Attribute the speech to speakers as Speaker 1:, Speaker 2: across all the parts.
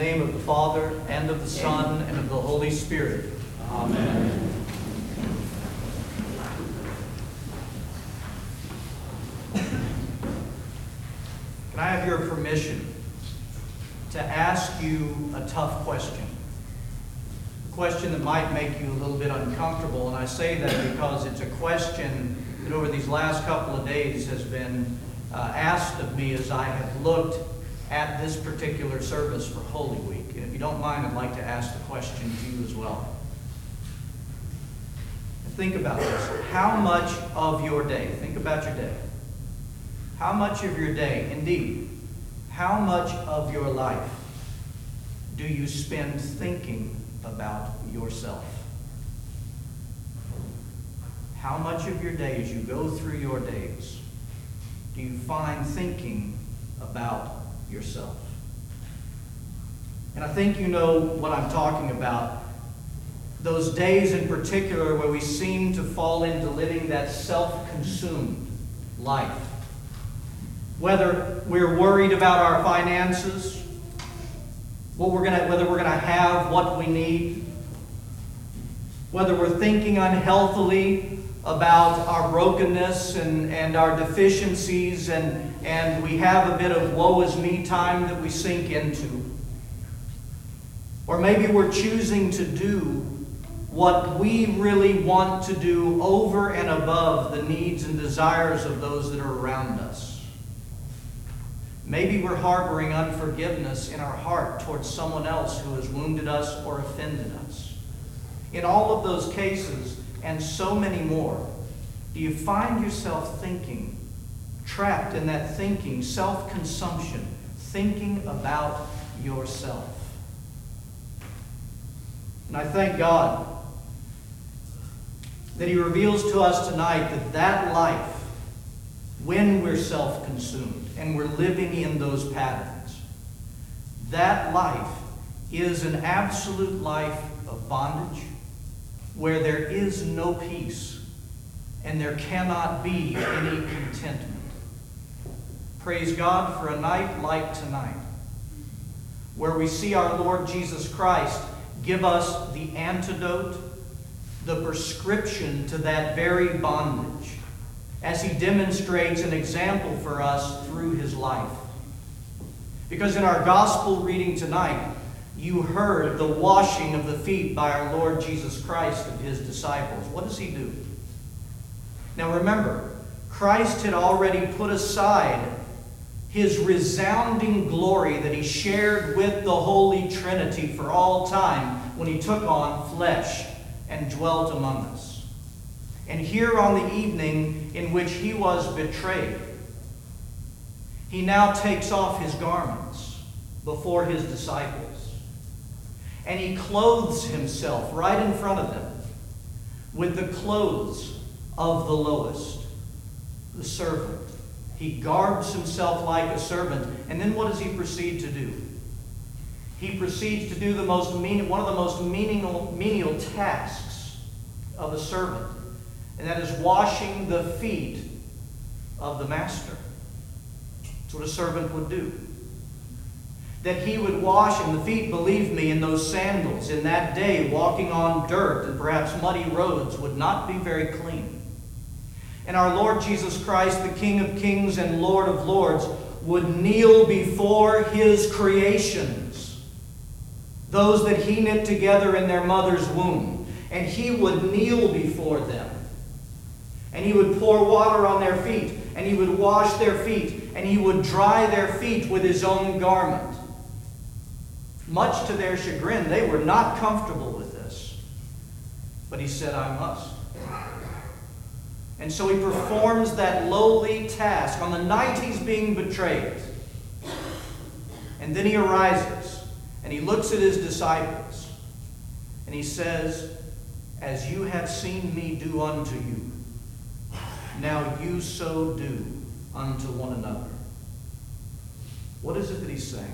Speaker 1: name of the Father, and of the Son, and of the Holy Spirit.
Speaker 2: Amen.
Speaker 1: Can I have your permission to ask you a tough question? A question that might make you a little bit uncomfortable, and I say that because it's a question that over these last couple of days has been uh, asked of me as I have looked at this particular service for Holy Week. And if you don't mind, I'd like to ask the question to you as well. Think about this. How much of your day, think about your day, how much of your day, indeed, how much of your life do you spend thinking about yourself? How much of your day, as you go through your days, do you find thinking about yourself? And I think you know what I'm talking about. Those days in particular where we seem to fall into living that self consumed life. Whether we're worried about our finances, what we're gonna, whether we're going to have what we need, whether we're thinking unhealthily about our brokenness and, and our deficiencies, and, and we have a bit of woe is me time that we sink into. Or maybe we're choosing to do what we really want to do over and above the needs and desires of those that are around us. Maybe we're harboring unforgiveness in our heart towards someone else who has wounded us or offended us. In all of those cases, and so many more, do you find yourself thinking, trapped in that thinking, self consumption, thinking about yourself? And I thank God that He reveals to us tonight that that life, when we're self consumed and we're living in those patterns, that life is an absolute life of bondage where there is no peace and there cannot be any contentment. Praise God for a night like tonight, where we see our Lord Jesus Christ give us the antidote, the prescription to that very bondage, as he demonstrates an example for us through his life. Because in our gospel reading tonight, you heard the washing of the feet by our Lord Jesus Christ of his disciples. What does he do? Now remember, Christ had already put aside his resounding glory that he shared with the Holy Trinity for all time when he took on flesh and dwelt among us. And here on the evening in which he was betrayed, he now takes off his garments before his disciples. And he clothes himself right in front of them with the clothes of the lowest, the servant. He garbs himself like a servant. And then what does he proceed to do? He proceeds to do the most mean, one of the most menial, menial tasks of a servant, and that is washing the feet of the master. That's what a servant would do. That he would wash, and the feet, believe me, in those sandals in that day, walking on dirt and perhaps muddy roads, would not be very clean. And our Lord Jesus Christ, the King of kings and Lord of lords, would kneel before his creations, those that he knit together in their mother's womb. And he would kneel before them. And he would pour water on their feet, and he would wash their feet, and he would dry their feet with his own garment. Much to their chagrin, they were not comfortable with this. But he said, I must. And so he performs that lowly task on the night he's being betrayed. And then he arises and he looks at his disciples and he says, As you have seen me do unto you, now you so do unto one another. What is it that he's saying?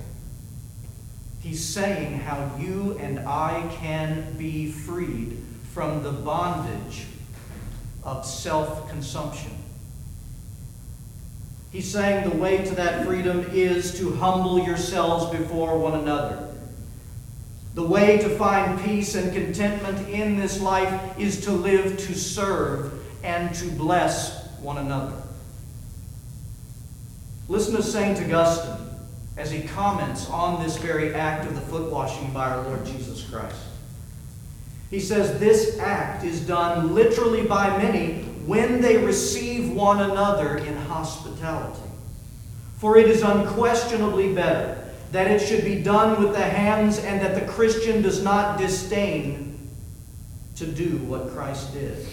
Speaker 1: He's saying how you and I can be freed from the bondage of self consumption. He's saying the way to that freedom is to humble yourselves before one another. The way to find peace and contentment in this life is to live to serve and to bless one another. Listen to St. Augustine as he comments on this very act of the foot washing by our Lord Jesus Christ. He says, This act is done literally by many when they receive one another in hospitality. For it is unquestionably better that it should be done with the hands and that the Christian does not disdain to do what Christ did.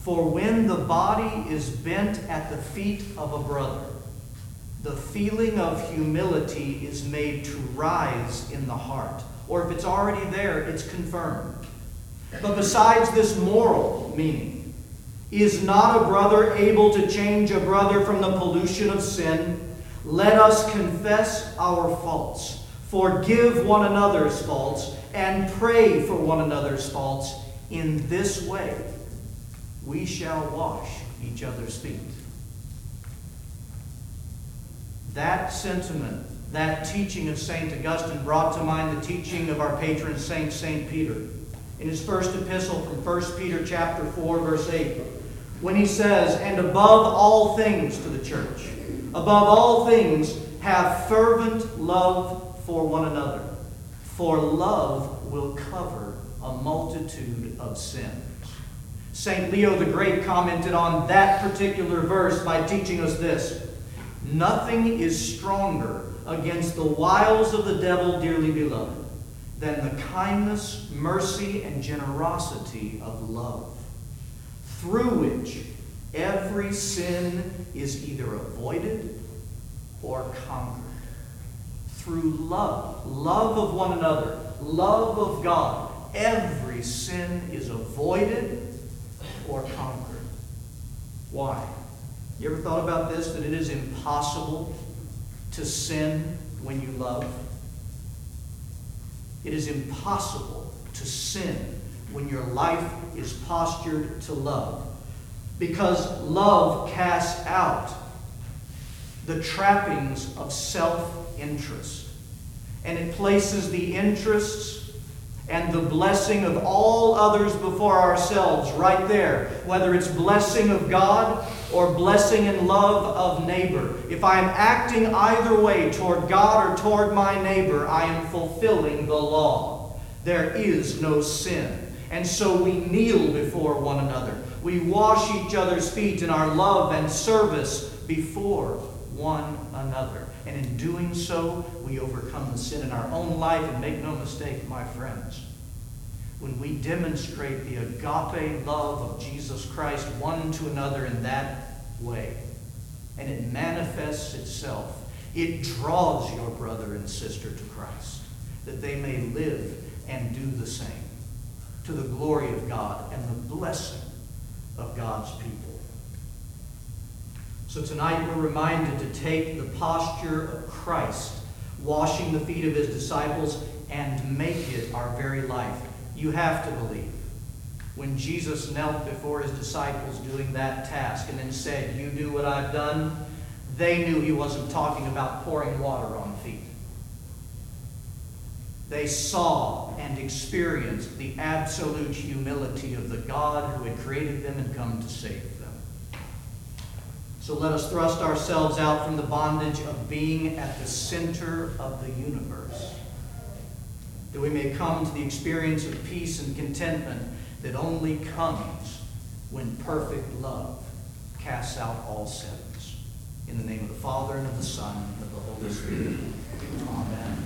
Speaker 1: For when the body is bent at the feet of a brother, the feeling of humility is made to rise in the heart. Or if it's already there, it's confirmed. But besides this moral meaning, is not a brother able to change a brother from the pollution of sin? Let us confess our faults, forgive one another's faults, and pray for one another's faults. In this way, we shall wash each other's feet. That sentiment, that teaching of St. Augustine brought to mind the teaching of our patron saint, St. Peter, in his first epistle from 1 Peter chapter 4, verse 8, when he says, And above all things to the church, above all things, have fervent love for one another, for love will cover a multitude of sins. St. Leo the Great commented on that particular verse by teaching us this Nothing is stronger against the wiles of the devil, dearly beloved, than the kindness, mercy, and generosity of love, through which every sin is either avoided or conquered. Through love, love of one another, love of God, every sin is avoided or conquered. Why? You ever thought about this? That it is impossible to sin when you love? It is impossible to sin when your life is postured to love. Because love casts out the trappings of self interest. And it places the interests and the blessing of all others before ourselves right there, whether it's blessing of God or blessing and love of neighbor. If I am acting either way toward God or toward my neighbor, I am fulfilling the law. There is no sin. And so we kneel before one another. We wash each other's feet in our love and service before one another. And in doing so, we overcome the sin in our own life. And make no mistake, my friends, when we demonstrate the agape love of Jesus Christ one to another in that way, and it manifests itself, it draws your brother and sister to Christ, that they may live and do the same, to the glory of God and the blessing of God's people. So tonight we're reminded to take the posture of Christ, washing the feet of his disciples, and make it our very life. You have to believe. When Jesus knelt before his disciples doing that task and then said, You do what I've done, they knew he wasn't talking about pouring water on feet. They saw and experienced the absolute humility of the God who had created them and come to save them. So let us thrust ourselves out from the bondage of being at the center of the universe, that we may come to the experience of peace and contentment that only comes when perfect love casts out all sins. In the name of the Father, and of the Son, and of the Holy Spirit. Amen.